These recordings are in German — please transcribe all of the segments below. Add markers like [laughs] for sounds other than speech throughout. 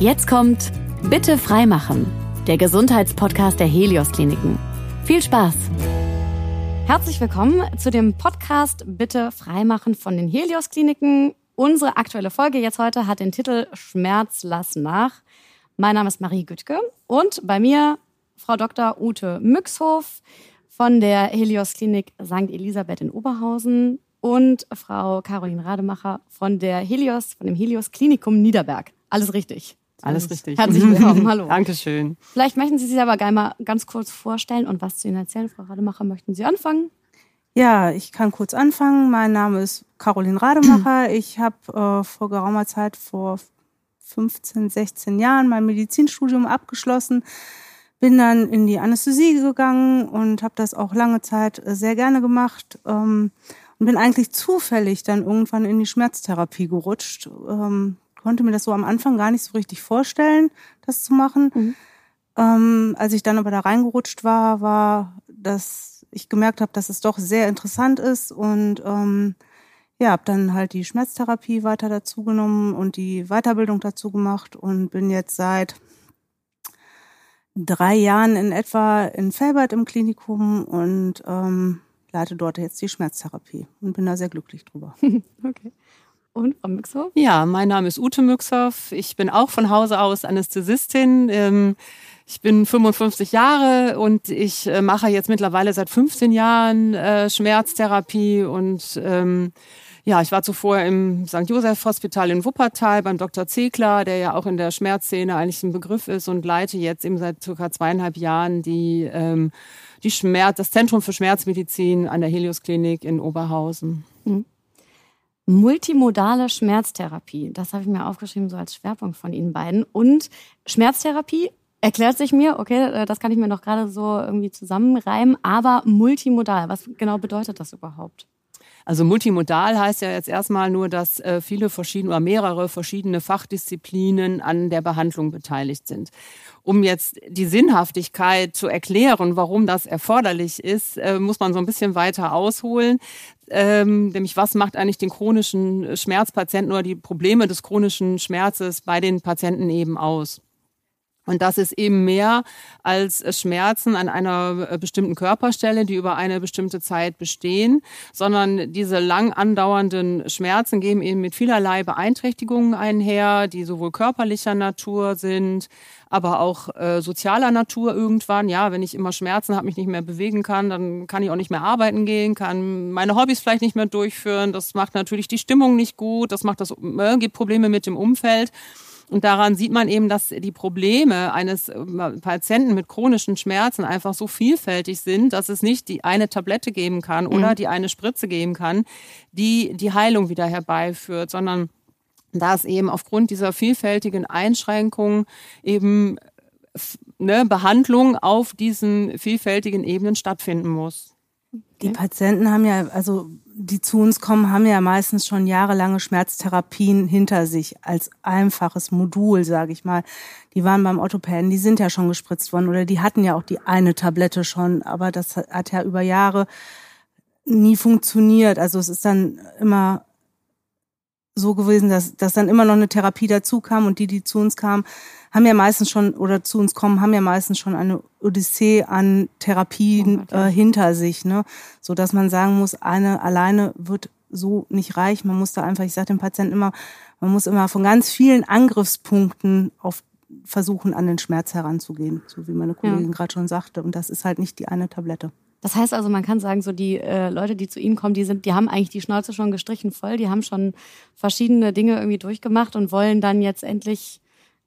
Jetzt kommt Bitte freimachen, der Gesundheitspodcast der Helios Kliniken. Viel Spaß! Herzlich willkommen zu dem Podcast Bitte freimachen von den Helios Kliniken. Unsere aktuelle Folge jetzt heute hat den Titel Schmerz lass nach. Mein Name ist Marie Güttke und bei mir Frau Dr. Ute Müxhof von der Helios Klinik St. Elisabeth in Oberhausen und Frau Caroline Rademacher von der Helios, von dem Helios Klinikum Niederberg. Alles richtig. Alles richtig. Herzlich willkommen, [laughs] hallo. Dankeschön. Vielleicht möchten Sie sich aber gerne mal ganz kurz vorstellen und was zu Ihnen erzählen. Frau Rademacher, möchten Sie anfangen? Ja, ich kann kurz anfangen. Mein Name ist Caroline Rademacher. [clears throat] Ich habe äh, vor geraumer Zeit, vor 15, 16 Jahren, mein Medizinstudium abgeschlossen. Bin dann in die Anästhesie gegangen und habe das auch lange Zeit äh, sehr gerne gemacht. Ähm, und bin eigentlich zufällig dann irgendwann in die Schmerztherapie gerutscht. Ähm, konnte mir das so am Anfang gar nicht so richtig vorstellen, das zu machen. Mhm. Ähm, als ich dann aber da reingerutscht war, war, dass ich gemerkt habe, dass es doch sehr interessant ist und ähm, ja, habe dann halt die Schmerztherapie weiter dazu genommen und die Weiterbildung dazu gemacht und bin jetzt seit drei Jahren in etwa in Felbert im Klinikum und ähm, leite dort jetzt die Schmerztherapie und bin da sehr glücklich drüber. [laughs] okay. Und Frau Müxhoff? Ja, mein Name ist Ute Müxhoff. Ich bin auch von Hause aus Anästhesistin. Ähm, ich bin 55 Jahre und ich äh, mache jetzt mittlerweile seit 15 Jahren äh, Schmerztherapie und ähm, ja, ich war zuvor im St. Joseph Hospital in Wuppertal beim Dr. Zekler, der ja auch in der Schmerzszene eigentlich ein Begriff ist und leite jetzt eben seit circa zweieinhalb Jahren die, ähm, die Schmerz, das Zentrum für Schmerzmedizin an der Helios Klinik in Oberhausen. Mhm. Multimodale Schmerztherapie, das habe ich mir aufgeschrieben so als Schwerpunkt von Ihnen beiden. Und Schmerztherapie erklärt sich mir, okay, äh, das kann ich mir noch gerade so irgendwie zusammenreimen, aber multimodal, was genau bedeutet das überhaupt? Also multimodal heißt ja jetzt erstmal nur, dass äh, viele verschiedene oder mehrere verschiedene Fachdisziplinen an der Behandlung beteiligt sind. Um jetzt die Sinnhaftigkeit zu erklären, warum das erforderlich ist, äh, muss man so ein bisschen weiter ausholen. Ähm, nämlich was macht eigentlich den chronischen Schmerzpatienten oder die Probleme des chronischen Schmerzes bei den Patienten eben aus? Und das ist eben mehr als Schmerzen an einer äh, bestimmten Körperstelle, die über eine bestimmte Zeit bestehen, sondern diese lang andauernden Schmerzen gehen eben mit vielerlei Beeinträchtigungen einher, die sowohl körperlicher Natur sind, aber auch äh, sozialer Natur irgendwann. Ja, wenn ich immer Schmerzen habe, mich nicht mehr bewegen kann, dann kann ich auch nicht mehr arbeiten gehen, kann meine Hobbys vielleicht nicht mehr durchführen. Das macht natürlich die Stimmung nicht gut, das macht das, äh, gibt Probleme mit dem Umfeld. Und daran sieht man eben, dass die Probleme eines äh, Patienten mit chronischen Schmerzen einfach so vielfältig sind, dass es nicht die eine Tablette geben kann oder mhm. die eine Spritze geben kann, die die Heilung wieder herbeiführt, sondern dass eben aufgrund dieser vielfältigen Einschränkungen eben ne, Behandlung auf diesen vielfältigen Ebenen stattfinden muss. Die Patienten haben ja, also die zu uns kommen, haben ja meistens schon jahrelange Schmerztherapien hinter sich als einfaches Modul, sage ich mal. Die waren beim Orthopäden, die sind ja schon gespritzt worden oder die hatten ja auch die eine Tablette schon, aber das hat ja über Jahre nie funktioniert. Also es ist dann immer so gewesen, dass, dass dann immer noch eine Therapie dazu kam und die, die zu uns kamen, haben ja meistens schon oder zu uns kommen, haben ja meistens schon eine Odyssee an Therapien oh, äh, hinter sich, ne, so dass man sagen muss, eine alleine wird so nicht reich. Man muss da einfach, ich sage dem Patienten immer, man muss immer von ganz vielen Angriffspunkten auf versuchen, an den Schmerz heranzugehen, so wie meine Kollegin ja. gerade schon sagte. Und das ist halt nicht die eine Tablette. Das heißt also, man kann sagen, so die äh, Leute, die zu Ihnen kommen, die sind, die haben eigentlich die Schnauze schon gestrichen voll, die haben schon verschiedene Dinge irgendwie durchgemacht und wollen dann jetzt endlich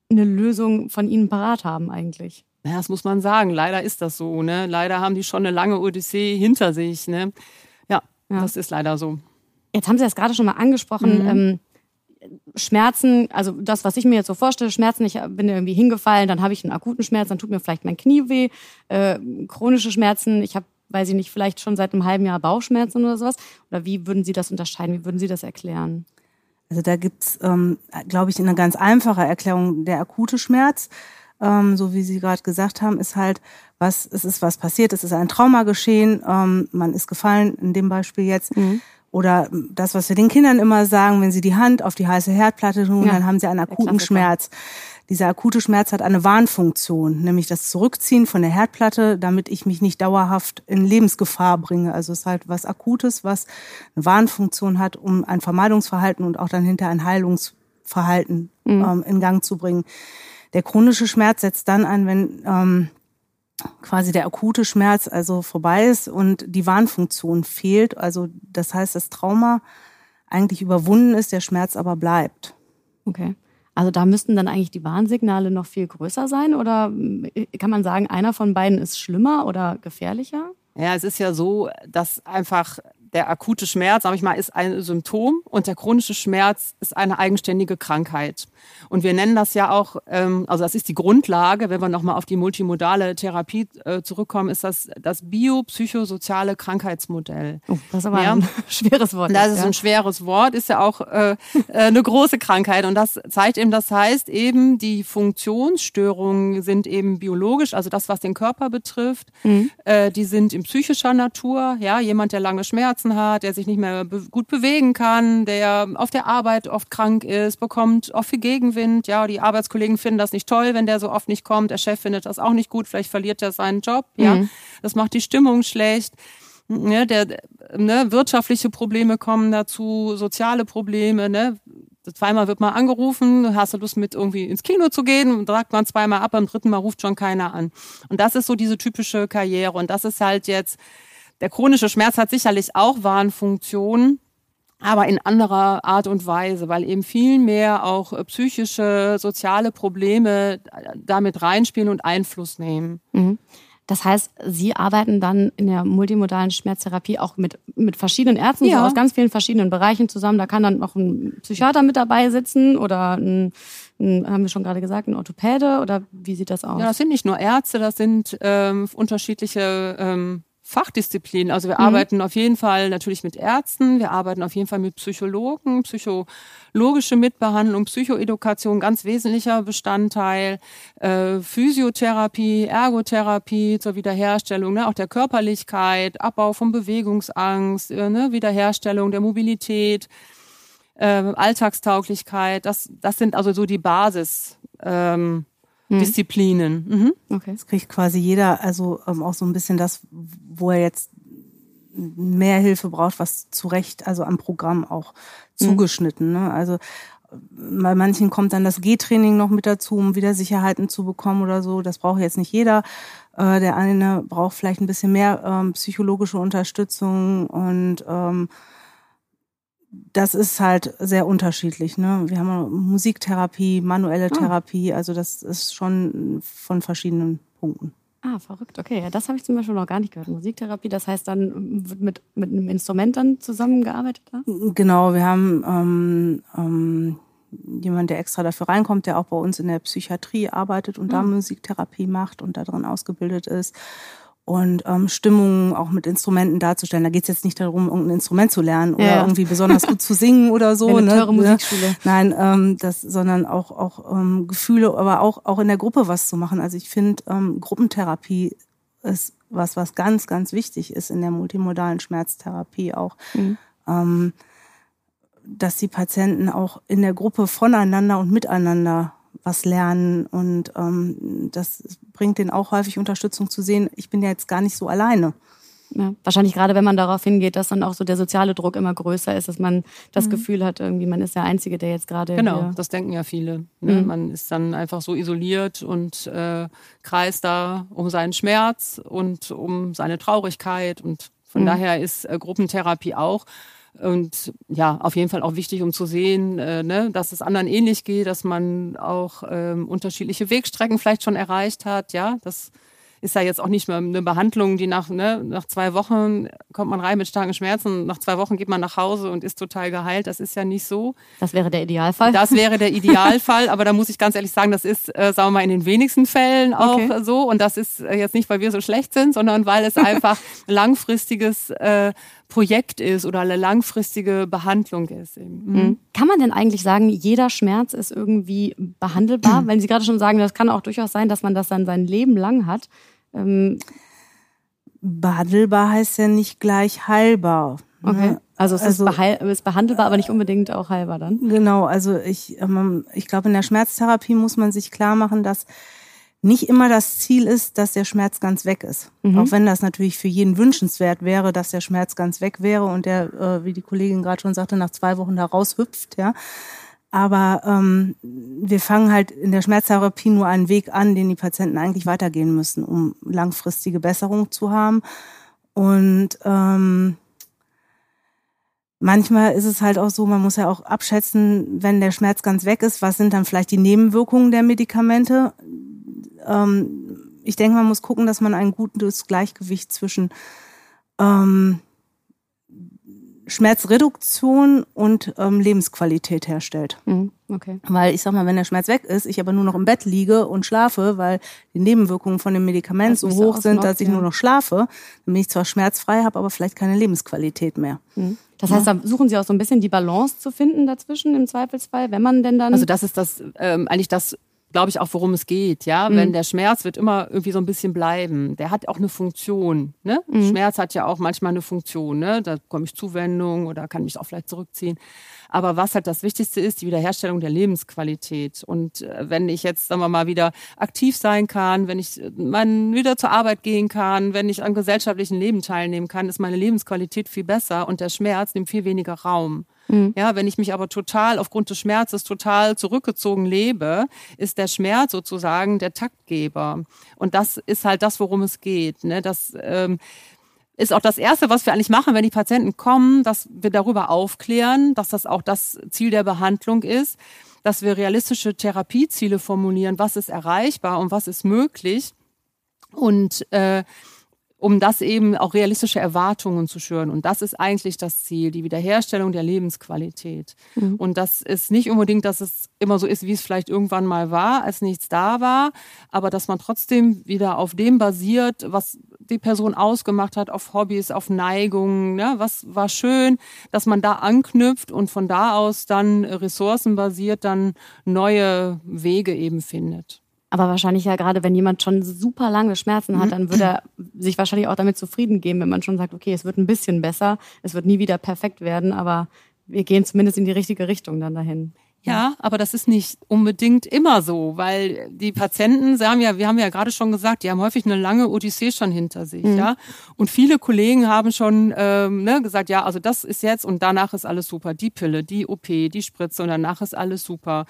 eine Lösung von Ihnen parat haben eigentlich. Ja, das muss man sagen. Leider ist das so. Ne? Leider haben die schon eine lange Odyssee hinter sich. Ne? Ja, ja, das ist leider so. Jetzt haben Sie das gerade schon mal angesprochen. Mhm. Ähm, Schmerzen, also das, was ich mir jetzt so vorstelle, Schmerzen, ich bin irgendwie hingefallen, dann habe ich einen akuten Schmerz, dann tut mir vielleicht mein Knie weh, äh, chronische Schmerzen, ich habe weiß ich nicht, vielleicht schon seit einem halben Jahr Bauchschmerzen oder sowas? Oder wie würden Sie das unterscheiden? Wie würden Sie das erklären? Also da gibt's, ähm, glaube ich, eine ganz einfache Erklärung. Der akute Schmerz, ähm, so wie Sie gerade gesagt haben, ist halt, was es ist was passiert, es ist ein Trauma geschehen, ähm, man ist gefallen, in dem Beispiel jetzt. Mhm. Oder das, was wir den Kindern immer sagen, wenn sie die Hand auf die heiße Herdplatte tun, ja, dann haben sie einen akuten Schmerz. Dieser akute Schmerz hat eine Warnfunktion, nämlich das Zurückziehen von der Herdplatte, damit ich mich nicht dauerhaft in Lebensgefahr bringe. Also es ist halt was Akutes, was eine Warnfunktion hat, um ein Vermeidungsverhalten und auch dann hinter ein Heilungsverhalten mhm. ähm, in Gang zu bringen. Der chronische Schmerz setzt dann ein, wenn ähm, quasi der akute Schmerz also vorbei ist und die Warnfunktion fehlt. Also das heißt, das Trauma eigentlich überwunden ist, der Schmerz aber bleibt. Okay. Also da müssten dann eigentlich die Warnsignale noch viel größer sein oder äh, kann man sagen, einer von beiden ist schlimmer oder gefährlicher? Ja, es ist ja so, dass einfach der akute Schmerz, sag ich mal, ist ein Symptom und der chronische Schmerz ist eine eigenständige Krankheit. Und wir nennen das ja auch, ähm, also das ist die Grundlage, wenn wir nochmal auf die multimodale Therapie äh, zurückkommen, ist das das biopsychosoziale Krankheitsmodell. Oh, das ist aber ja. ein [laughs] schweres Wort. Das ist ja. ein schweres Wort, ist ja auch äh, äh, eine große Krankheit. Und das zeigt eben, das heißt eben, die Funktionsstörungen sind eben biologisch, also das, was den Körper betrifft, mhm. äh, die sind in psychischer Natur. Ja, jemand, der lange Schmerzen hat, der sich nicht mehr be gut bewegen kann, der auf der Arbeit oft krank ist, bekommt oft viel Gegenwind. Ja, die Arbeitskollegen finden das nicht toll, wenn der so oft nicht kommt. Der Chef findet das auch nicht gut. Vielleicht verliert er seinen Job. Ja, mhm. das macht die Stimmung schlecht. Ne, der, ne, wirtschaftliche Probleme kommen dazu, soziale Probleme. Ne, zweimal wird man angerufen, hast du Lust mit irgendwie ins Kino zu gehen, sagt man zweimal ab, beim dritten Mal ruft schon keiner an. Und das ist so diese typische Karriere. Und das ist halt jetzt, der chronische Schmerz hat sicherlich auch Warnfunktionen aber in anderer Art und Weise, weil eben viel mehr auch äh, psychische, soziale Probleme damit reinspielen und Einfluss nehmen. Mhm. Das heißt, Sie arbeiten dann in der multimodalen Schmerztherapie auch mit, mit verschiedenen Ärzten ja. so aus ganz vielen verschiedenen Bereichen zusammen. Da kann dann noch ein Psychiater mit dabei sitzen oder ein, ein haben wir schon gerade gesagt, ein Orthopäde oder wie sieht das aus? Ja, das sind nicht nur Ärzte, das sind ähm, unterschiedliche ähm, Fachdisziplinen. Also wir mhm. arbeiten auf jeden Fall natürlich mit Ärzten, wir arbeiten auf jeden Fall mit Psychologen, psychologische Mitbehandlung, Psychoedukation, ganz wesentlicher Bestandteil, äh, Physiotherapie, Ergotherapie zur Wiederherstellung, ne, auch der Körperlichkeit, Abbau von Bewegungsangst, äh, ne, Wiederherstellung der Mobilität, äh, Alltagstauglichkeit. Das, das sind also so die Basis. Ähm, hm. Disziplinen. Mhm. Okay. Das kriegt quasi jeder, also ähm, auch so ein bisschen das, wo er jetzt mehr Hilfe braucht, was zu Recht, also am Programm auch hm. zugeschnitten. Ne? Also bei manchen kommt dann das G-Training noch mit dazu, um wieder Sicherheiten zu bekommen oder so. Das braucht jetzt nicht jeder. Äh, der eine braucht vielleicht ein bisschen mehr ähm, psychologische Unterstützung und ähm, das ist halt sehr unterschiedlich. Ne? Wir haben Musiktherapie, manuelle ah. Therapie, also das ist schon von verschiedenen Punkten. Ah, verrückt. Okay, ja, das habe ich zum Beispiel noch gar nicht gehört. Musiktherapie, das heißt dann wird mit, mit einem Instrument dann zusammengearbeitet? Da? Genau, wir haben ähm, ähm, jemand, der extra dafür reinkommt, der auch bei uns in der Psychiatrie arbeitet und mhm. da Musiktherapie macht und da drin ausgebildet ist und ähm, Stimmungen auch mit Instrumenten darzustellen. Da geht es jetzt nicht darum, irgendein Instrument zu lernen oder ja. irgendwie besonders gut zu singen oder so. Eine ne? teure Musikschule. Nein, ähm, das, sondern auch auch ähm, Gefühle, aber auch auch in der Gruppe was zu machen. Also ich finde ähm, Gruppentherapie ist was was ganz ganz wichtig ist in der multimodalen Schmerztherapie auch. Mhm. Ähm, dass die Patienten auch in der Gruppe voneinander und miteinander was lernen und ähm, das bringt denen auch häufig Unterstützung zu sehen, ich bin ja jetzt gar nicht so alleine. Ja, wahrscheinlich gerade, wenn man darauf hingeht, dass dann auch so der soziale Druck immer größer ist, dass man das mhm. Gefühl hat, irgendwie man ist der Einzige, der jetzt gerade. Genau, das denken ja viele. Ne? Mhm. Man ist dann einfach so isoliert und äh, kreist da um seinen Schmerz und um seine Traurigkeit. Und von mhm. daher ist äh, Gruppentherapie auch und ja, auf jeden Fall auch wichtig, um zu sehen, äh, ne, dass es anderen ähnlich geht, dass man auch ähm, unterschiedliche Wegstrecken vielleicht schon erreicht hat. Ja, das ist ja jetzt auch nicht mehr eine Behandlung, die nach, ne, nach zwei Wochen kommt man rein mit starken Schmerzen, nach zwei Wochen geht man nach Hause und ist total geheilt. Das ist ja nicht so. Das wäre der Idealfall. Das wäre der Idealfall, aber da muss ich ganz ehrlich sagen, das ist, äh, sagen wir mal, in den wenigsten Fällen auch okay. so. Und das ist äh, jetzt nicht, weil wir so schlecht sind, sondern weil es einfach [laughs] langfristiges äh, Projekt ist oder eine langfristige Behandlung ist. Mhm. mhm. Kann man denn eigentlich sagen, jeder Schmerz ist irgendwie behandelbar? [clears throat] Wenn Sie gerade schon sagen, das kann auch durchaus sein, dass man das dann sein Leben lang hat. Ähm Behandelbar heißt ja nicht gleich heilbar. Okay. Ne? Also es also, ist, ist, behandelbar, aber nicht unbedingt auch heilbar dann. Genau, also ich, ähm, ich glaube, in der Schmerztherapie muss man sich klar machen, dass nicht immer das Ziel ist, dass der Schmerz ganz weg ist. Mhm. Auch wenn das natürlich für jeden wünschenswert wäre, dass der Schmerz ganz weg wäre und der, äh, wie die Kollegin gerade schon sagte, nach zwei Wochen da raushüpft, ja. Aber ähm, wir fangen halt in der Schmerztherapie nur einen Weg an, den die Patienten eigentlich weitergehen müssen, um langfristige Besserung zu haben. Und ähm, manchmal ist es halt auch so, man muss ja auch abschätzen, wenn der Schmerz ganz weg ist, was sind dann vielleicht die Nebenwirkungen der Medikamente. Ähm, ich denke, man muss gucken, dass man ein gutes Gleichgewicht zwischen ähm, Schmerzreduktion und ähm, Lebensqualität herstellt. Mhm, okay. Weil ich sag mal, wenn der Schmerz weg ist, ich aber nur noch im Bett liege und schlafe, weil die Nebenwirkungen von dem Medikament so hoch sind, dass ich ja. nur noch schlafe, dann bin ich zwar schmerzfrei, habe aber vielleicht keine Lebensqualität mehr. Mhm. Das heißt, da suchen Sie auch so ein bisschen die Balance zu finden dazwischen im Zweifelsfall, wenn man denn dann. Also das ist das ähm, eigentlich das glaube ich, auch, worum es geht. Ja, mhm. wenn der Schmerz wird immer irgendwie so ein bisschen bleiben. Der hat auch eine Funktion. Ne? Mhm. Schmerz hat ja auch manchmal eine Funktion. Ne? Da komme ich Zuwendung oder kann mich auch vielleicht zurückziehen. Aber was halt das Wichtigste ist, die Wiederherstellung der Lebensqualität. Und äh, wenn ich jetzt, sagen wir mal, wieder aktiv sein kann, wenn ich äh, man wieder zur Arbeit gehen kann, wenn ich am gesellschaftlichen Leben teilnehmen kann, ist meine Lebensqualität viel besser und der Schmerz nimmt viel weniger Raum. Mhm. Ja, wenn ich mich aber total aufgrund des Schmerzes total zurückgezogen lebe, ist der Schmerz sozusagen der Taktgeber. Und das ist halt das, worum es geht. Ne? Das ähm, ist auch das Erste, was wir eigentlich machen, wenn die Patienten kommen, dass wir darüber aufklären, dass das auch das Ziel der Behandlung ist, dass wir realistische Therapieziele formulieren, was ist erreichbar und was ist möglich. Und äh, um das eben auch realistische Erwartungen zu schüren. Und das ist eigentlich das Ziel, die Wiederherstellung der Lebensqualität. Mhm. Und das ist nicht unbedingt, dass es immer so ist, wie es vielleicht irgendwann mal war, als nichts da war, aber dass man trotzdem wieder auf dem basiert, was die Person ausgemacht hat, auf Hobbys, auf Neigungen, ne? was war schön, dass man da anknüpft und von da aus dann ressourcenbasiert dann neue Wege eben findet. Aber wahrscheinlich ja gerade, wenn jemand schon super lange Schmerzen hat, dann würde er sich wahrscheinlich auch damit zufrieden geben, wenn man schon sagt, okay, es wird ein bisschen besser, es wird nie wieder perfekt werden, aber wir gehen zumindest in die richtige Richtung dann dahin. Ja, aber das ist nicht unbedingt immer so, weil die Patienten, sie haben ja, wir haben ja gerade schon gesagt, die haben häufig eine lange Odyssee schon hinter sich, mhm. ja. Und viele Kollegen haben schon ähm, ne, gesagt, ja, also das ist jetzt und danach ist alles super. Die Pille, die OP, die Spritze und danach ist alles super.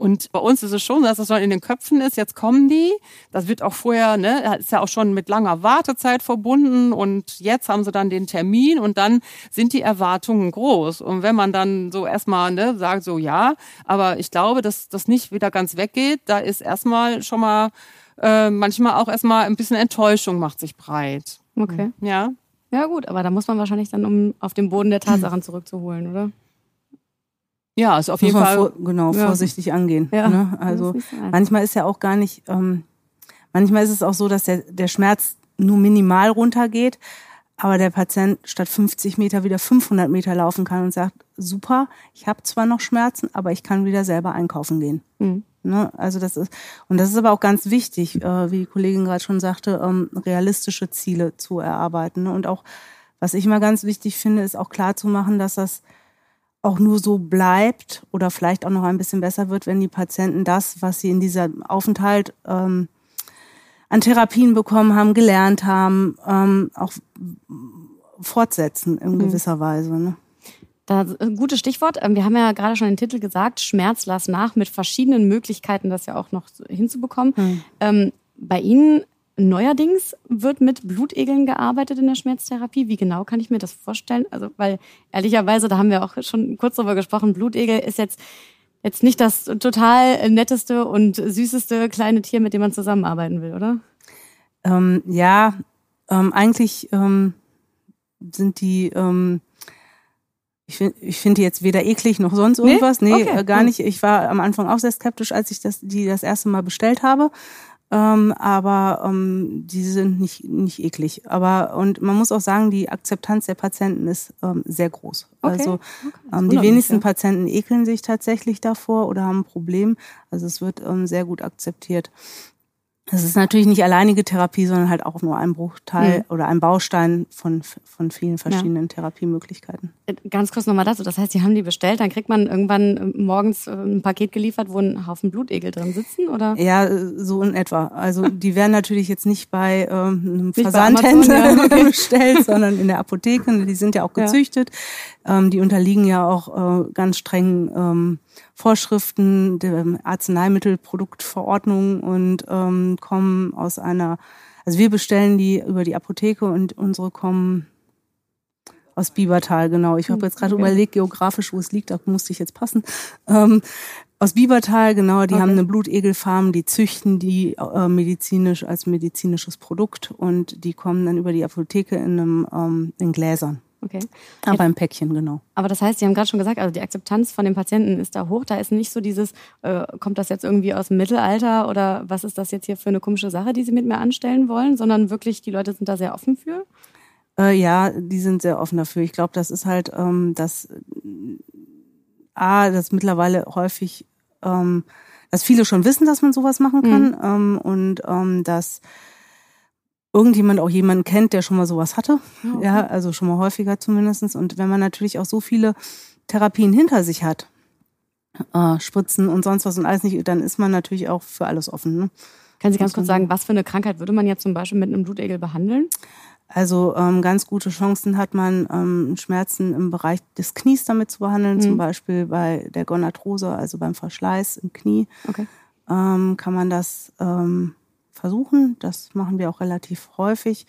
Und bei uns ist es schon, dass das schon in den Köpfen ist. Jetzt kommen die. Das wird auch vorher, ne, ist ja auch schon mit langer Wartezeit verbunden. Und jetzt haben sie dann den Termin und dann sind die Erwartungen groß. Und wenn man dann so erstmal ne, sagt, so ja, aber ich glaube, dass das nicht wieder ganz weggeht, da ist erstmal schon mal äh, manchmal auch erstmal ein bisschen Enttäuschung macht sich breit. Okay. Ja. Ja, gut, aber da muss man wahrscheinlich dann, um auf den Boden der Tatsachen [laughs] zurückzuholen, oder? Ja, ist auf jeden Fall vor, genau ja. vorsichtig angehen. Ja. Ne? Also manchmal ist ja auch gar nicht, ähm, manchmal ist es auch so, dass der, der Schmerz nur minimal runtergeht, aber der Patient statt 50 Meter wieder 500 Meter laufen kann und sagt, super, ich habe zwar noch Schmerzen, aber ich kann wieder selber einkaufen gehen. Mhm. Ne? Also das ist und das ist aber auch ganz wichtig, äh, wie die Kollegin gerade schon sagte, ähm, realistische Ziele zu erarbeiten. Ne? Und auch was ich mal ganz wichtig finde, ist auch klar zu machen, dass das auch nur so bleibt oder vielleicht auch noch ein bisschen besser wird, wenn die Patienten das, was sie in diesem Aufenthalt ähm, an Therapien bekommen haben, gelernt haben, ähm, auch fortsetzen in mhm. gewisser Weise. Ne? Da, ein gutes Stichwort. Ähm, wir haben ja gerade schon den Titel gesagt, Schmerz lass nach, mit verschiedenen Möglichkeiten, das ja auch noch hinzubekommen. Mhm. Ähm, bei Ihnen Neuerdings wird mit Blutegeln gearbeitet in der Schmerztherapie. Wie genau kann ich mir das vorstellen? Also, weil ehrlicherweise, da haben wir auch schon kurz drüber gesprochen, Blutegel ist jetzt jetzt nicht das total netteste und süßeste kleine Tier, mit dem man zusammenarbeiten will, oder? Ähm, ja, ähm, eigentlich ähm, sind die ähm, ich finde ich find die jetzt weder eklig noch sonst irgendwas. Nee, nee okay. gar nicht. Ich war am Anfang auch sehr skeptisch, als ich das, die das erste Mal bestellt habe. Ähm, aber ähm, die sind nicht, nicht eklig. Aber und man muss auch sagen, die Akzeptanz der Patienten ist ähm, sehr groß. Okay. Also okay. Ähm, die wenigsten ja. Patienten ekeln sich tatsächlich davor oder haben ein Problem. Also es wird ähm, sehr gut akzeptiert. Das ist natürlich nicht alleinige Therapie, sondern halt auch nur ein Bruchteil mhm. oder ein Baustein von, von vielen verschiedenen ja. Therapiemöglichkeiten. Äh, ganz kurz nochmal dazu. Das heißt, Sie haben die bestellt, dann kriegt man irgendwann äh, morgens äh, ein Paket geliefert, wo ein Haufen Blutegel drin sitzen, oder? Ja, so in etwa. Also [laughs] die werden natürlich jetzt nicht bei ähm, einem nicht Versandhändler ja. [laughs] okay. bestellt, sondern in der Apotheke. Die sind ja auch gezüchtet. Ja. Ähm, die unterliegen ja auch äh, ganz streng ähm, Vorschriften der Arzneimittelproduktverordnung und ähm, kommen aus einer, also wir bestellen die über die Apotheke und unsere kommen aus Biebertal, genau. Ich habe jetzt gerade okay. überlegt, geografisch, wo es liegt, da musste ich jetzt passen. Ähm, aus Biebertal, genau, die okay. haben eine Blutegelfarm, die züchten die äh, medizinisch als medizinisches Produkt und die kommen dann über die Apotheke in einem ähm, in Gläsern. Okay. Aber im Päckchen, genau. Aber das heißt, Sie haben gerade schon gesagt, also die Akzeptanz von den Patienten ist da hoch. Da ist nicht so dieses, äh, kommt das jetzt irgendwie aus dem Mittelalter oder was ist das jetzt hier für eine komische Sache, die Sie mit mir anstellen wollen, sondern wirklich, die Leute sind da sehr offen für? Äh, ja, die sind sehr offen dafür. Ich glaube, das ist halt, ähm, dass A, dass mittlerweile häufig, ähm, dass viele schon wissen, dass man sowas machen kann mhm. ähm, und ähm, dass irgendjemand auch jemanden kennt, der schon mal sowas hatte. Okay. Ja, also schon mal häufiger zumindestens. Und wenn man natürlich auch so viele Therapien hinter sich hat, äh, Spritzen und sonst was und alles nicht, dann ist man natürlich auch für alles offen. Ne? Können Sie ganz kurz sagen, was für eine Krankheit würde man jetzt zum Beispiel mit einem Blutegel behandeln? Also ähm, ganz gute Chancen hat man, ähm, Schmerzen im Bereich des Knies damit zu behandeln, mhm. zum Beispiel bei der Gonarthrose, also beim Verschleiß im Knie. Okay. Ähm, kann man das ähm, versuchen. Das machen wir auch relativ häufig.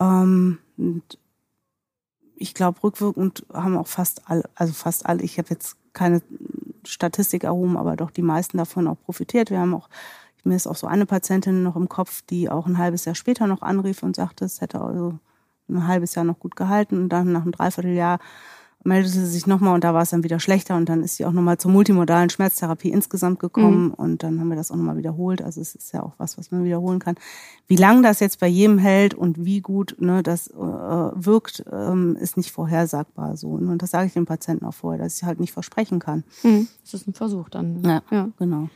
Ähm, ich glaube, rückwirkend haben auch fast alle, also fast alle, ich habe jetzt keine Statistik erhoben, aber doch die meisten davon auch profitiert. Wir haben auch, mir ist auch so eine Patientin noch im Kopf, die auch ein halbes Jahr später noch anrief und sagte, es hätte also ein halbes Jahr noch gut gehalten und dann nach einem Dreivierteljahr meldete sie sich nochmal und da war es dann wieder schlechter und dann ist sie auch nochmal zur multimodalen Schmerztherapie insgesamt gekommen mhm. und dann haben wir das auch nochmal wiederholt. Also es ist ja auch was, was man wiederholen kann. Wie lang das jetzt bei jedem hält und wie gut ne, das äh, wirkt, ähm, ist nicht vorhersagbar so. Und das sage ich den Patienten auch vorher, dass ich halt nicht versprechen kann. Mhm. Das ist ein Versuch dann. Ja, ja. genau.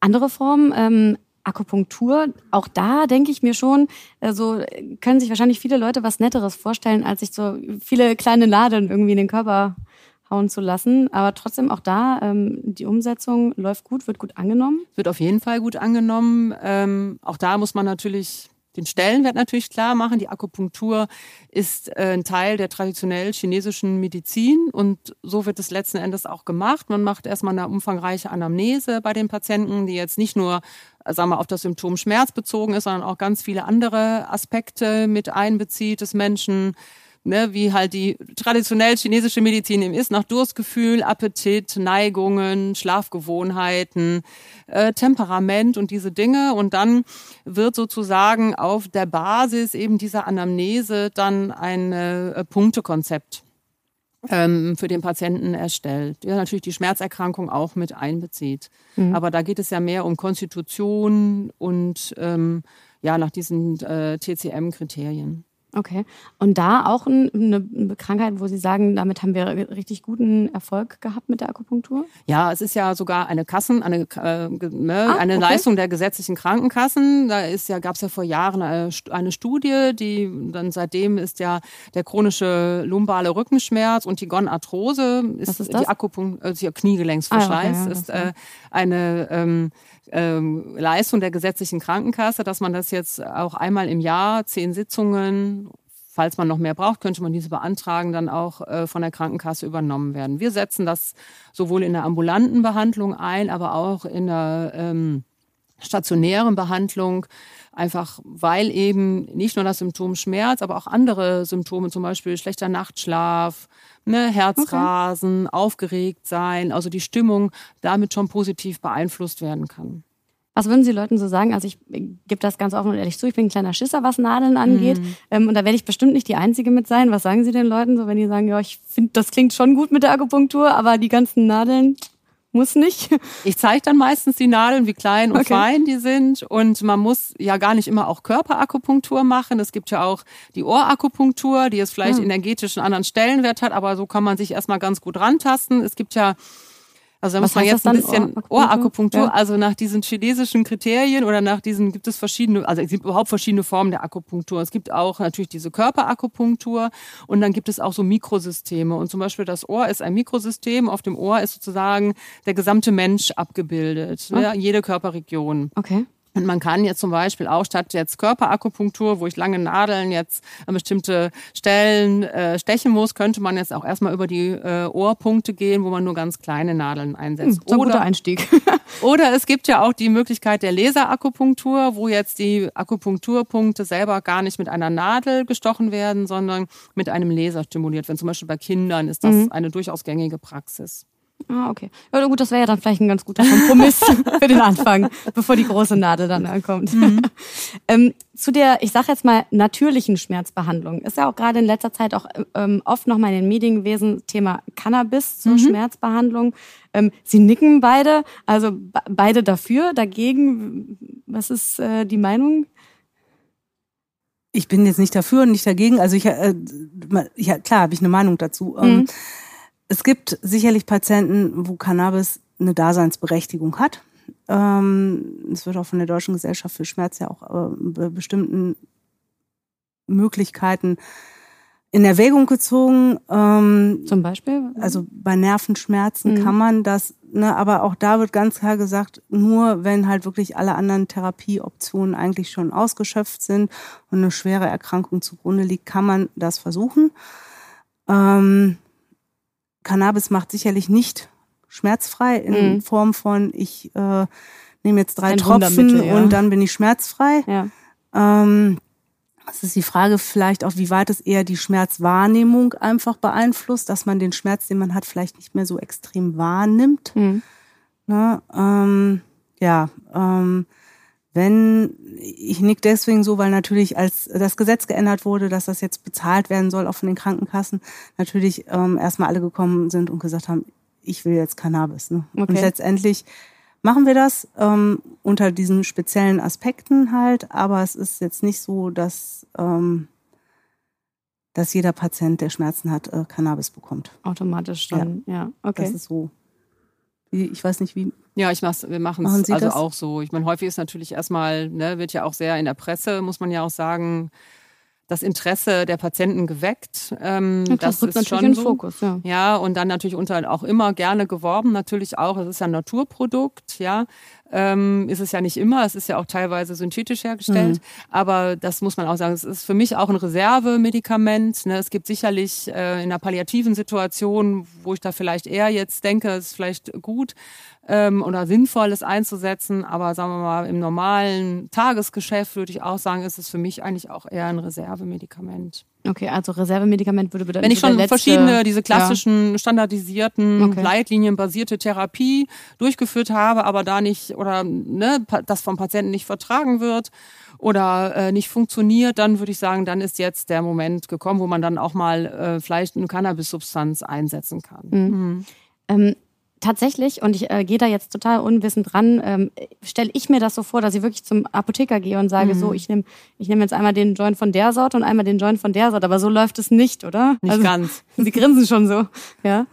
Andere Formen, ähm, Akupunktur, auch da denke ich mir schon, also können sich wahrscheinlich viele Leute was Netteres vorstellen, als sich so viele kleine Nadeln irgendwie in den Körper hauen zu lassen. Aber trotzdem auch da, ähm, die Umsetzung läuft gut, wird gut angenommen. Wird auf jeden Fall gut angenommen. Ähm, auch da muss man natürlich den Stellenwert natürlich klar machen. Die Akupunktur ist äh, ein Teil der traditionell chinesischen Medizin und so wird es letzten Endes auch gemacht. Man macht erstmal eine umfangreiche Anamnese bei den Patienten, die jetzt nicht nur sagen wir, auf das Symptom Schmerz bezogen ist, sondern auch ganz viele andere Aspekte mit einbezieht des Menschen ne, wie halt die traditionell chinesische Medizin eben ist, nach Durstgefühl, Appetit, Neigungen, Schlafgewohnheiten, äh, Temperament und diese Dinge. Und dann wird sozusagen auf der Basis eben dieser Anamnese dann ein äh, Punktekonzept ähm, für den Patienten erstellt, der natürlich die Schmerzerkrankung auch mit einbezieht. Mhm. Aber da geht es ja mehr um Konstitution und ähm, ja nach diesen äh, TCM-Kriterien. Okay. Und da auch eine Krankheit, wo Sie sagen, damit haben wir richtig guten Erfolg gehabt mit der Akupunktur? Ja, es ist ja sogar eine Kassen, eine, äh, ne, ah, eine okay. Leistung der gesetzlichen Krankenkassen. Da ist ja, gab es ja vor Jahren eine, eine, Studie, die dann seitdem ist ja der chronische lumbale Rückenschmerz und die Gonarthrose ist, ist die Akupunktur, also Kniegelenksverschleiß, ah, okay, ja, ist äh, eine ähm, ähm, Leistung der gesetzlichen Krankenkasse, dass man das jetzt auch einmal im Jahr, zehn Sitzungen, falls man noch mehr braucht, könnte man diese beantragen, dann auch äh, von der Krankenkasse übernommen werden. Wir setzen das sowohl in der ambulanten Behandlung ein, aber auch in der ähm, stationären Behandlung, einfach weil eben nicht nur das Symptom Schmerz, aber auch andere Symptome, zum Beispiel schlechter Nachtschlaf, ne, Herzrasen, okay. aufgeregt sein, also die Stimmung damit schon positiv beeinflusst werden kann. Was würden Sie Leuten so sagen? Also ich gebe das ganz offen und ehrlich zu, ich bin ein kleiner Schisser, was Nadeln angeht. Mhm. Ähm, und da werde ich bestimmt nicht die Einzige mit sein. Was sagen Sie den Leuten so, wenn die sagen, ja, ich finde, das klingt schon gut mit der Akupunktur, aber die ganzen Nadeln, muss nicht. Ich zeige dann meistens die Nadeln, wie klein und okay. fein die sind. Und man muss ja gar nicht immer auch Körperakupunktur machen. Es gibt ja auch die Ohrakupunktur, die jetzt vielleicht hm. energetisch einen anderen Stellenwert hat, aber so kann man sich erstmal ganz gut rantasten. Es gibt ja Also da muss man jetzt ein bisschen Ohrakupunktur, Ohr ja. also nach diesen chinesischen Kriterien oder nach diesen gibt es verschiedene, also es gibt überhaupt verschiedene Formen der Akupunktur. Es gibt auch natürlich diese Körperakupunktur und dann gibt es auch so Mikrosysteme. Und zum Beispiel das Ohr ist ein Mikrosystem. Auf dem Ohr ist sozusagen der gesamte Mensch abgebildet, oh. ja, jede Körperregion. Okay. Und man kann jetzt zum Beispiel auch statt jetzt Körperakupunktur, wo ich lange Nadeln jetzt an bestimmte Stellen äh, stechen muss, könnte man jetzt auch erstmal über die äh, Ohrpunkte gehen, wo man nur ganz kleine Nadeln einsetzt. Hm, oder, guter Einstieg. [laughs] [laughs] oder es gibt ja auch die Möglichkeit der Laserakupunktur, wo jetzt die Akupunkturpunkte selber gar nicht mit einer Nadel gestochen werden, sondern mit einem Laser stimuliert werden. Zum Beispiel bei Kindern ist das mhm. eine durchaus gängige Praxis. Ah, okay. Ja, gut, das wäre ja dann vielleicht ein ganz guter Kompromiss [laughs] für den Anfang, bevor die große Nadel dann ankommt. Mhm. [laughs] ähm, zu der, ich sage jetzt mal, natürlichen Schmerzbehandlung ist ja auch gerade in letzter Zeit auch ähm, oft nochmal in den Medien gewesen, Thema Cannabis zur mhm. Schmerzbehandlung. Ähm, Sie nicken beide, also beide dafür, dagegen. Was ist äh, die Meinung? Ich bin jetzt nicht dafür und nicht dagegen. Also ich, äh, ich klar habe ich eine Meinung dazu. Ähm, mhm. Es gibt sicherlich Patienten, wo Cannabis eine Daseinsberechtigung hat. Ähm, es wird auch von der Deutschen Gesellschaft für Schmerz ja auch äh, bei bestimmten Möglichkeiten in Erwägung gezogen. Ähm, Zum Beispiel? Also bei Nervenschmerzen mhm. kann man das, ne, aber auch da wird ganz klar gesagt, nur wenn halt wirklich alle anderen Therapieoptionen eigentlich schon ausgeschöpft sind und eine schwere Erkrankung zugrunde liegt, kann man das versuchen. Ähm, Cannabis macht sicherlich nicht schmerzfrei in mhm. Form von, ich äh, nehme jetzt drei Ein Tropfen ja. und dann bin ich schmerzfrei. Ja. Ähm, das ist die Frage vielleicht auch, wie weit es eher die Schmerzwahrnehmung einfach beeinflusst, dass man den Schmerz, den man hat, vielleicht nicht mehr so extrem wahrnimmt. Mhm. Ne? Ähm, ja, ähm, wenn, ich nick deswegen so, weil natürlich als das Gesetz geändert wurde, dass das jetzt bezahlt werden soll, auch von den Krankenkassen, natürlich ähm, erstmal alle gekommen sind und gesagt haben, ich will jetzt Cannabis. Ne? Okay. Und letztendlich machen wir das ähm, unter diesen speziellen Aspekten halt, aber es ist jetzt nicht so, dass, ähm, dass jeder Patient, der Schmerzen hat, äh, Cannabis bekommt. Automatisch dann, ja. ja. Okay. Das ist so. Ich weiß nicht, wie, ja, ich mach's, wir machen es also das? auch so. Ich meine, häufig ist natürlich erstmal, ne, wird ja auch sehr in der Presse, muss man ja auch sagen, das Interesse der Patienten geweckt. Ähm, ja, das, das ist natürlich schon so. Fokus, ja. Ja, und dann natürlich unter auch immer gerne geworben, natürlich auch. Es ist ja ein Naturprodukt, ja. Ähm, ist es ja nicht immer, es ist ja auch teilweise synthetisch hergestellt. Mhm. Aber das muss man auch sagen, es ist für mich auch ein Reservemedikament. Ne? Es gibt sicherlich äh, in einer palliativen Situation, wo ich da vielleicht eher jetzt denke, es ist vielleicht gut, ähm, oder sinnvoll, es einzusetzen. Aber sagen wir mal, im normalen Tagesgeschäft würde ich auch sagen, ist es für mich eigentlich auch eher ein Reservemedikament. Okay, also Reservemedikament würde bedeuten. Wenn ich schon letzte, verschiedene, diese klassischen, ja. standardisierten, okay. leitlinienbasierte Therapie durchgeführt habe, aber da nicht oder ne, das vom Patienten nicht vertragen wird oder äh, nicht funktioniert, dann würde ich sagen, dann ist jetzt der Moment gekommen, wo man dann auch mal äh, vielleicht eine Cannabis-Substanz einsetzen kann. Mhm. Mhm. Ähm, tatsächlich, und ich äh, gehe da jetzt total unwissend dran, ähm, stelle ich mir das so vor, dass ich wirklich zum Apotheker gehe und sage, mhm. so, ich nehme ich nehm jetzt einmal den Joint von der Sorte und einmal den Joint von der Sorte. Aber so läuft es nicht, oder? Nicht also, ganz. [laughs] Sie grinsen schon so, ja.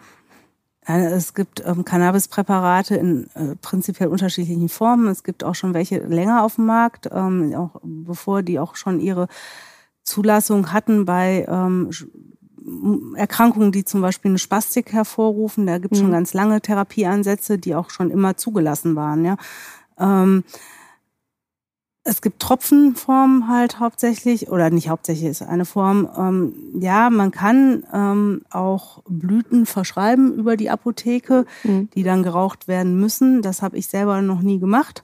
Es gibt ähm, Cannabispräparate in äh, prinzipiell unterschiedlichen Formen. Es gibt auch schon welche länger auf dem Markt, ähm, auch bevor die auch schon ihre Zulassung hatten bei ähm, Erkrankungen, die zum Beispiel eine Spastik hervorrufen. Da gibt es mhm. schon ganz lange Therapieansätze, die auch schon immer zugelassen waren. Ja. Ähm, es gibt Tropfenformen halt hauptsächlich, oder nicht hauptsächlich ist eine Form. Ähm, ja, man kann ähm, auch Blüten verschreiben über die Apotheke, mhm. die dann geraucht werden müssen. Das habe ich selber noch nie gemacht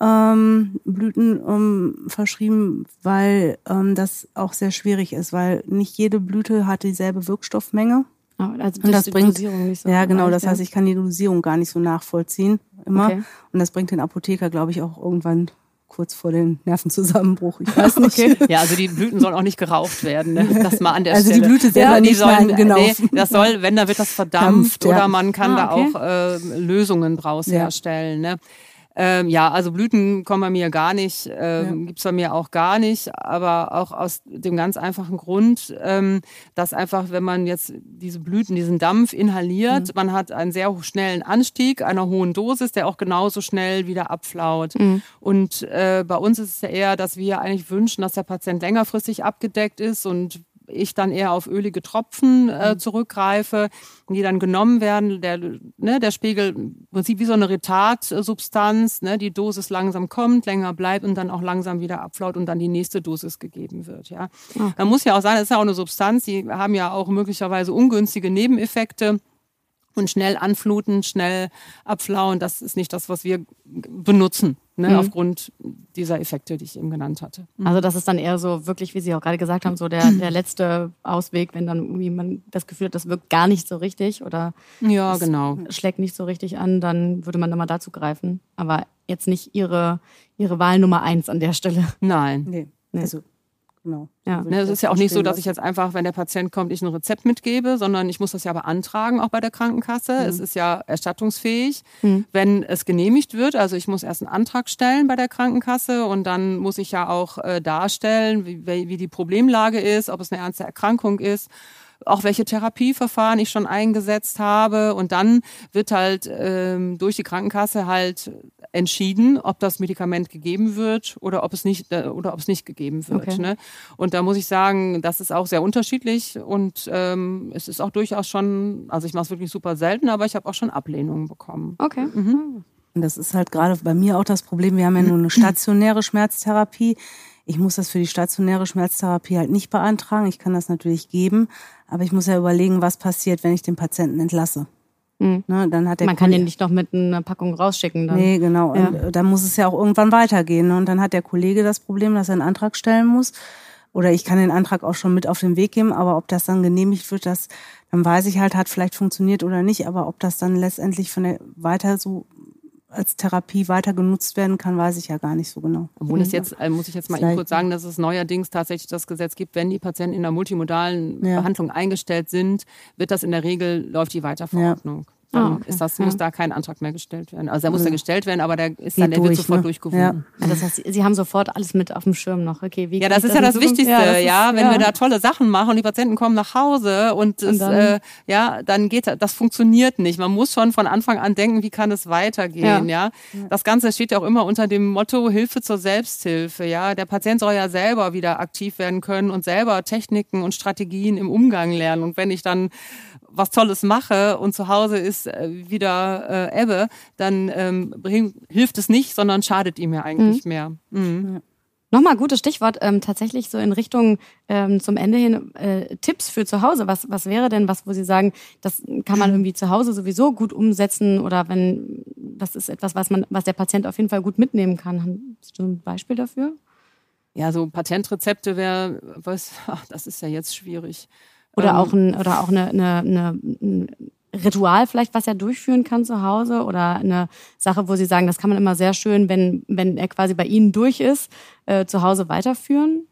ähm, Blüten ähm, verschrieben, weil ähm, das auch sehr schwierig ist, weil nicht jede Blüte hat dieselbe Wirkstoffmenge. Ah, also und das bringt, so ja genau, das heißt, ich kann die Dosierung gar nicht so nachvollziehen immer. Okay. Und das bringt den Apotheker, glaube ich, auch irgendwann kurz vor dem Nervenzusammenbruch. Ich weiß [laughs] nicht. Okay. Ja, also die Blüten sollen auch nicht geraucht werden. Ne? Das mal an der also Stelle. Also die Blüte selber ja, nicht sollen, genau. Nee, das soll, wenn da wird das verdampft Dampft, ja. oder man kann ah, okay. da auch äh, Lösungen draus ja. herstellen. Ne? Ähm, ja, also Blüten kommen bei mir gar nicht, ähm, ja. es bei mir auch gar nicht, aber auch aus dem ganz einfachen Grund, ähm, dass einfach, wenn man jetzt diese Blüten, diesen Dampf inhaliert, mhm. man hat einen sehr schnellen Anstieg einer hohen Dosis, der auch genauso schnell wieder abflaut. Mhm. Und äh, bei uns ist es ja eher, dass wir eigentlich wünschen, dass der Patient längerfristig abgedeckt ist und ich dann eher auf ölige Tropfen äh, mhm. zurückgreife, die dann genommen werden. Der, ne, der Spiegel im Prinzip wie so eine Retardsubstanz, ne, die Dosis langsam kommt, länger bleibt und dann auch langsam wieder abflaut und dann die nächste Dosis gegeben wird. Ja. Mhm. Man muss ja auch sagen, das ist ja auch eine Substanz, die haben ja auch möglicherweise ungünstige Nebeneffekte und schnell anfluten, schnell abflauen, das ist nicht das, was wir benutzen ne, mhm. aufgrund dieser Effekte, die ich eben genannt hatte. Mhm. Also das ist dann eher so wirklich, wie Sie auch gerade gesagt haben, so der, [clears throat] der letzte Ausweg, wenn dann irgendwie man das Gefühl hat, das wirkt gar nicht so richtig oder ja, genau. schlägt nicht so richtig an, dann würde man da mal dazu greifen. Aber jetzt nicht Ihre, Ihre Wahl Nummer eins an der Stelle. Nein. Nee. nee. Also Genau. Ja. Ne, es ist ja auch nicht so, dass ich jetzt einfach, wenn der Patient kommt, ich ein Rezept mitgebe, sondern ich muss das ja beantragen, auch bei der Krankenkasse. Mhm. Es ist ja erstattungsfähig, mhm. wenn es genehmigt wird. Also ich muss erst einen Antrag stellen bei der Krankenkasse und dann muss ich ja auch äh, darstellen, wie, wie die Problemlage ist, ob es eine ernste Erkrankung ist auch welche Therapieverfahren ich schon eingesetzt habe. Und dann wird halt ähm, durch die Krankenkasse halt entschieden, ob das Medikament gegeben wird oder ob es nicht äh, oder ob es nicht gegeben wird. Okay. Ne? Und da muss ich sagen, das ist auch sehr unterschiedlich und ähm, es ist auch durchaus schon, also ich mache es wirklich super selten, aber ich habe auch schon Ablehnungen bekommen. Okay. Mhm. Und das ist halt gerade bei mir auch das Problem. Wir haben ja nur eine stationäre Schmerztherapie. Ich muss das für die stationäre Schmerztherapie halt nicht beantragen. Ich kann das natürlich geben, aber ich muss ja überlegen, was passiert, wenn ich den Patienten entlasse. Mhm. Ne, dann hat der Man kann den nicht noch mit einer Packung rausschicken. Dann. Nee, genau. Ja. Und äh, dann muss es ja auch irgendwann weitergehen. Ne? Und dann hat der Kollege das Problem, dass er einen Antrag stellen muss. Oder ich kann den Antrag auch schon mit auf den Weg geben, aber ob das dann genehmigt wird, das, dann weiß ich halt, hat vielleicht funktioniert oder nicht. Aber ob das dann letztendlich von der weiter so als Therapie weiter genutzt werden kann, weiß ich ja gar nicht so genau. Obwohl es jetzt, äh, muss ich jetzt mal eben kurz sagen, dass es neuerdings tatsächlich das Gesetz gibt, wenn die Patienten in der multimodalen ja. Behandlung eingestellt sind, wird das in der Regel, läuft die Weiterverordnung. Ja. Dann ah, okay. ist das, muss da kein Antrag mehr gestellt werden. Also er muss ja. da gestellt werden, aber der ist dann, der durch, wird sofort ne? durchgewunken. Ja. Das heißt, Sie haben sofort alles mit auf dem Schirm noch. Okay, wie ja, das ist ja das Wichtigste, ja, ist, ja, wenn wir da tolle Sachen machen und die Patienten kommen nach Hause und, und dann, äh, ja, dann geht das funktioniert nicht. Man muss schon von Anfang an denken, wie kann es weitergehen, ja. Das Ganze steht ja auch immer unter dem Motto Hilfe zur Selbsthilfe, ja. Der Patient soll ja selber wieder aktiv werden können und selber Techniken und Strategien im Umgang lernen. Und wenn ich dann was Tolles mache und zu Hause ist äh, wieder äh, Ebbe, dann ähm, hilft es nicht, sondern schadet ihm ja eigentlich mhm. mehr. Mhm. Ja. Nochmal gutes Stichwort, ähm, tatsächlich so in Richtung ähm, zum Ende hin äh, Tipps für zu Hause. Was, was wäre denn was, wo Sie sagen, das kann man irgendwie zu Hause sowieso gut umsetzen oder wenn das ist etwas, was man, was der Patient auf jeden Fall gut mitnehmen kann. Haben Sie ein Beispiel dafür? Ja, so Patentrezepte wäre, was, ach, [laughs] das ist ja jetzt schwierig. Oder ähm, auch ein, oder auch eine, eine, eine, ein Ritual vielleicht, was er durchführen kann zu Hause oder eine Sache, wo Sie sagen, das kann man immer sehr schön, wenn, wenn er quasi bei Ihnen durch ist, äh, zu Hause weiterführen?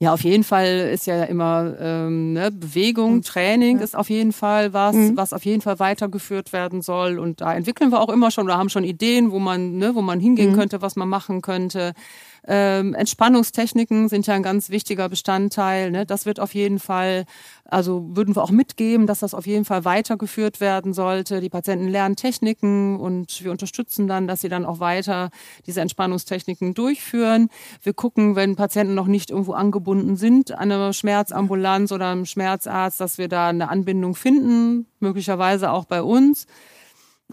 Ja, auf jeden Fall ist ja immer ähm, ne, Bewegung, Training ist auf jeden Fall was, mhm. was auf jeden Fall weitergeführt werden soll. Und da entwickeln wir auch immer schon oder haben schon Ideen, wo man, ne, wo man hingehen mhm. könnte, was man machen könnte. Ähm, Entspannungstechniken sind ja ein ganz wichtiger Bestandteil. Ne? Das wird auf jeden Fall, also würden wir auch mitgeben, dass das auf jeden Fall weitergeführt werden sollte. Die Patienten lernen Techniken und wir unterstützen dann, dass sie dann auch weiter diese Entspannungstechniken durchführen. Wir gucken, wenn Patienten noch nicht irgendwo angebunden sind an eine Schmerzambulanz oder einem Schmerzarzt, dass wir da eine Anbindung finden, möglicherweise auch bei uns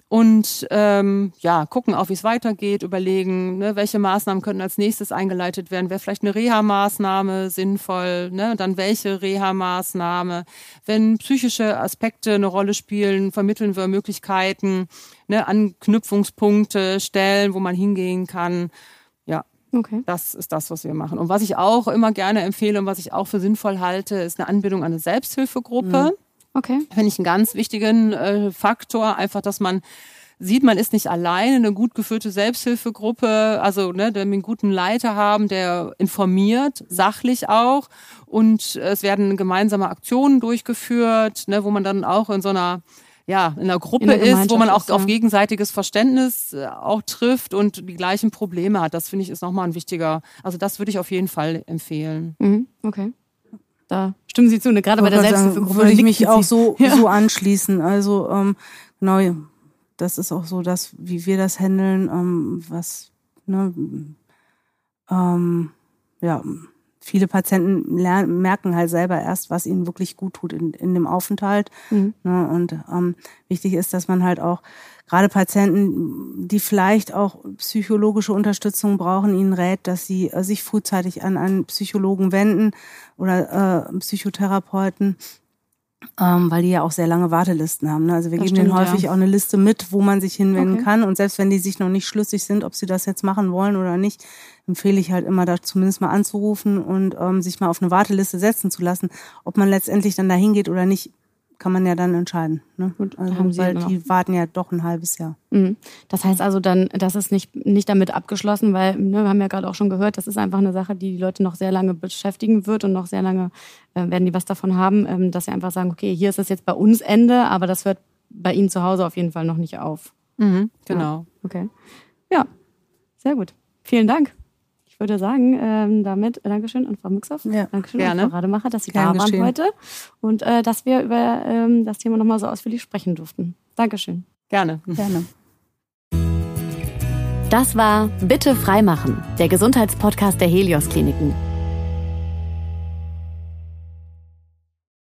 und ähm, ja, gucken auch, wie es weitergeht, überlegen, ne, welche Maßnahmen könnten als nächstes eingeleitet werden. Wäre vielleicht eine Reha-Maßnahme sinnvoll, ne? dann welche Reha-Maßnahme. Wenn psychische Aspekte eine Rolle spielen, vermitteln wir Möglichkeiten, ne, Anknüpfungspunkte, Stellen, wo man hingehen kann. Ja, Okay. Das ist das, was wir machen. Und was ich auch immer gerne empfehle und was ich auch für sinnvoll halte, ist eine Anbindung an eine Selbsthilfegruppe. Mhm. Okay. Finde ich einen ganz wichtigen äh, Faktor, einfach, dass man sieht, man ist nicht alleine, eine gut geführte Selbsthilfegruppe, also ne, der einen guten Leiter haben, der informiert, sachlich auch. Und es werden gemeinsame Aktionen durchgeführt, ne, wo man dann auch in so einer ja, in einer Gruppe in ist, wo man auch ist, ja. auf gegenseitiges Verständnis äh, auch trifft und die gleichen Probleme hat. Das finde ich ist nochmal ein wichtiger, also das würde ich auf jeden Fall empfehlen. Mhm, okay. Da stimmen Sie zu, ne? gerade bei der Selbsthilfegruppe. Würde ich mich auch so, [laughs] ja. so anschließen. Also ähm, genau, das ist auch so, dass wie wir das handeln, ähm, was ne, ähm, ja viele Patienten lernen, merken halt selber erst, was ihnen wirklich gut tut in, in dem Aufenthalt. Mhm. Ne, und ähm, wichtig ist, dass man halt auch gerade Patienten, die vielleicht auch psychologische Unterstützung brauchen, ihnen rät, dass sie äh, sich frühzeitig an einen Psychologen wenden oder äh, Psychotherapeuten, ähm, weil die ja auch sehr lange Wartelisten haben. Ne? Also wir das geben stimmt, denen häufig ja. auch eine Liste mit, wo man sich hinwenden okay. kann. Und selbst wenn die sich noch nicht schlüssig sind, ob sie das jetzt machen wollen oder nicht, empfehle ich halt immer, da zumindest mal anzurufen und ähm, sich mal auf eine Warteliste setzen zu lassen. Ob man letztendlich dann da hingeht oder nicht, kann man ja dann entscheiden. Ne? Gut, also, haben Sie weil die warten ja doch ein halbes Jahr. Mhm. Das heißt also dann, das ist nicht, nicht damit abgeschlossen, weil ne, wir haben ja gerade auch schon gehört, das ist einfach eine Sache, die die Leute noch sehr lange beschäftigen wird und noch sehr lange äh, werden die was davon haben, ähm, dass sie einfach sagen, okay, hier ist es jetzt bei uns Ende, aber das hört bei Ihnen zu Hause auf jeden Fall noch nicht auf. Mhm, genau. Ja, okay. Ja, sehr gut. Vielen Dank würde sagen, ähm, damit äh, Dankeschön an Frau Mixhoff. Ja. Dankeschön Gerne. an Frau Rademacher, dass Sie Gern da waren heute und äh, dass wir über ähm, das Thema nochmal so ausführlich sprechen durften. Dankeschön. Gerne. Gerne. Das war Bitte freimachen, der Gesundheitspodcast der Helios Kliniken.